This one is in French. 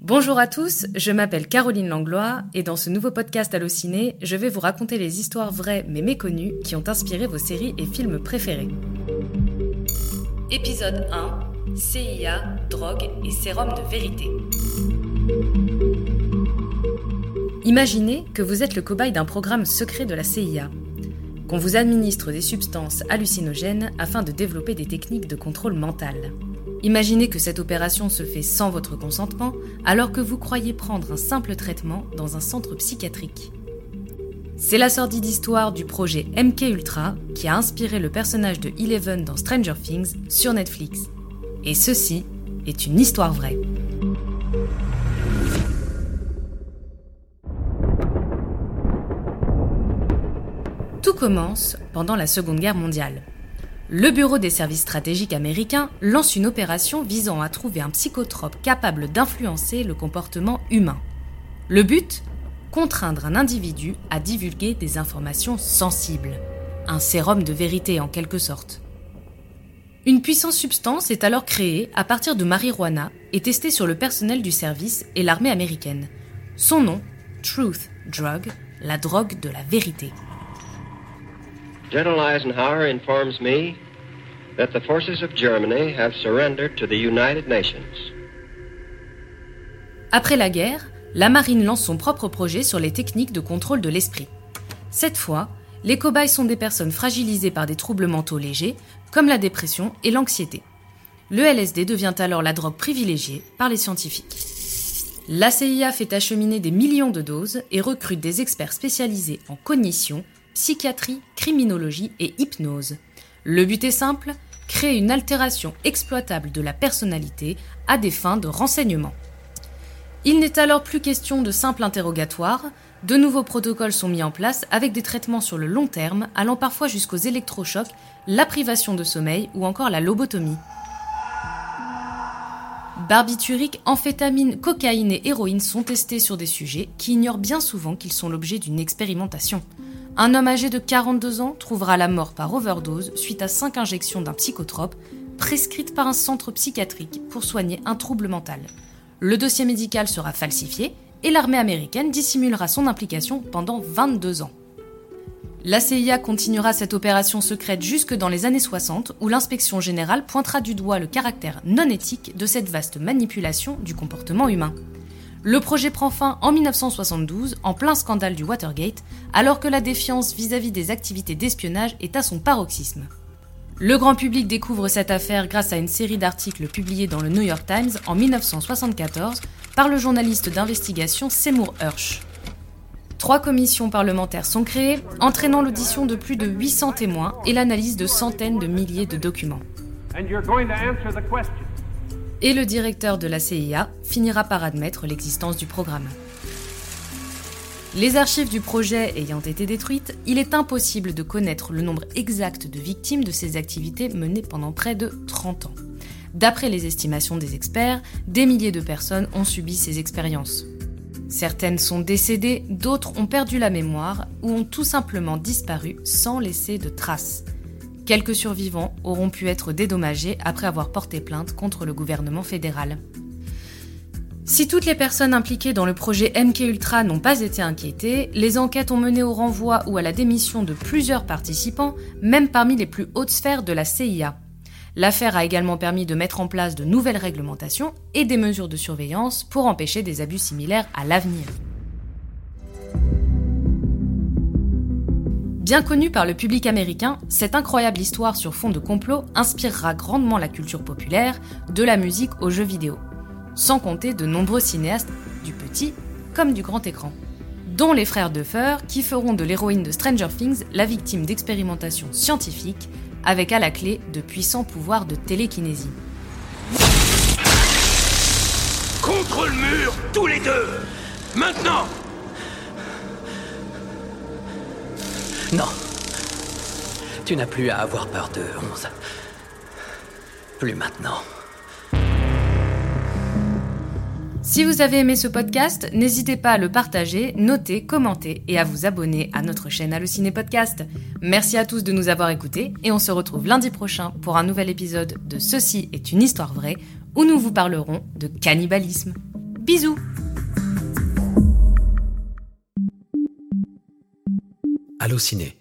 Bonjour à tous, je m'appelle Caroline Langlois et dans ce nouveau podcast Allociné, je vais vous raconter les histoires vraies mais méconnues qui ont inspiré vos séries et films préférés. Épisode 1 CIA, drogue et sérum de vérité. Imaginez que vous êtes le cobaye d'un programme secret de la CIA, qu'on vous administre des substances hallucinogènes afin de développer des techniques de contrôle mental. Imaginez que cette opération se fait sans votre consentement alors que vous croyez prendre un simple traitement dans un centre psychiatrique. C'est la sordide histoire du projet MK Ultra qui a inspiré le personnage de Eleven dans Stranger Things sur Netflix. Et ceci est une histoire vraie. Tout commence pendant la Seconde Guerre mondiale le Bureau des services stratégiques américains lance une opération visant à trouver un psychotrope capable d'influencer le comportement humain. Le but? Contraindre un individu à divulguer des informations sensibles. Un sérum de vérité en quelque sorte. Une puissante substance est alors créée à partir de marijuana et testée sur le personnel du service et l'armée américaine. Son nom, Truth Drug, la drogue de la vérité. General Eisenhower informs me that the forces of Germany have surrendered to the United Nations. Après la guerre, la marine lance son propre projet sur les techniques de contrôle de l'esprit. Cette fois, les cobayes sont des personnes fragilisées par des troubles mentaux légers, comme la dépression et l'anxiété. Le LSD devient alors la drogue privilégiée par les scientifiques. La CIA fait acheminer des millions de doses et recrute des experts spécialisés en cognition, psychiatrie, criminologie et hypnose. Le but est simple, créer une altération exploitable de la personnalité à des fins de renseignement. Il n'est alors plus question de simple interrogatoire, de nouveaux protocoles sont mis en place avec des traitements sur le long terme allant parfois jusqu'aux électrochocs, la privation de sommeil ou encore la lobotomie. Barbiturique, amphétamine, cocaïne et héroïne sont testés sur des sujets qui ignorent bien souvent qu'ils sont l'objet d'une expérimentation. Un homme âgé de 42 ans trouvera la mort par overdose suite à 5 injections d'un psychotrope prescrites par un centre psychiatrique pour soigner un trouble mental. Le dossier médical sera falsifié et l'armée américaine dissimulera son implication pendant 22 ans. La CIA continuera cette opération secrète jusque dans les années 60 où l'inspection générale pointera du doigt le caractère non éthique de cette vaste manipulation du comportement humain. Le projet prend fin en 1972, en plein scandale du Watergate, alors que la défiance vis-à-vis des activités d'espionnage est à son paroxysme. Le grand public découvre cette affaire grâce à une série d'articles publiés dans le New York Times en 1974 par le journaliste d'investigation Seymour Hersh. Trois commissions parlementaires sont créées, entraînant l'audition de plus de 800 témoins et l'analyse de centaines de milliers de documents et le directeur de la CIA finira par admettre l'existence du programme. Les archives du projet ayant été détruites, il est impossible de connaître le nombre exact de victimes de ces activités menées pendant près de 30 ans. D'après les estimations des experts, des milliers de personnes ont subi ces expériences. Certaines sont décédées, d'autres ont perdu la mémoire ou ont tout simplement disparu sans laisser de traces. Quelques survivants auront pu être dédommagés après avoir porté plainte contre le gouvernement fédéral. Si toutes les personnes impliquées dans le projet MK Ultra n'ont pas été inquiétées, les enquêtes ont mené au renvoi ou à la démission de plusieurs participants, même parmi les plus hautes sphères de la CIA. L'affaire a également permis de mettre en place de nouvelles réglementations et des mesures de surveillance pour empêcher des abus similaires à l'avenir. Bien connue par le public américain, cette incroyable histoire sur fond de complot inspirera grandement la culture populaire, de la musique aux jeux vidéo. Sans compter de nombreux cinéastes, du petit comme du grand écran. Dont les frères Duffer, qui feront de l'héroïne de Stranger Things la victime d'expérimentations scientifiques, avec à la clé de puissants pouvoirs de télékinésie. Contre le mur, tous les deux Maintenant Non. Tu n'as plus à avoir peur de 11. Plus maintenant. Si vous avez aimé ce podcast, n'hésitez pas à le partager, noter, commenter et à vous abonner à notre chaîne Allociné Podcast. Merci à tous de nous avoir écoutés et on se retrouve lundi prochain pour un nouvel épisode de Ceci est une histoire vraie où nous vous parlerons de cannibalisme. Bisous Allociné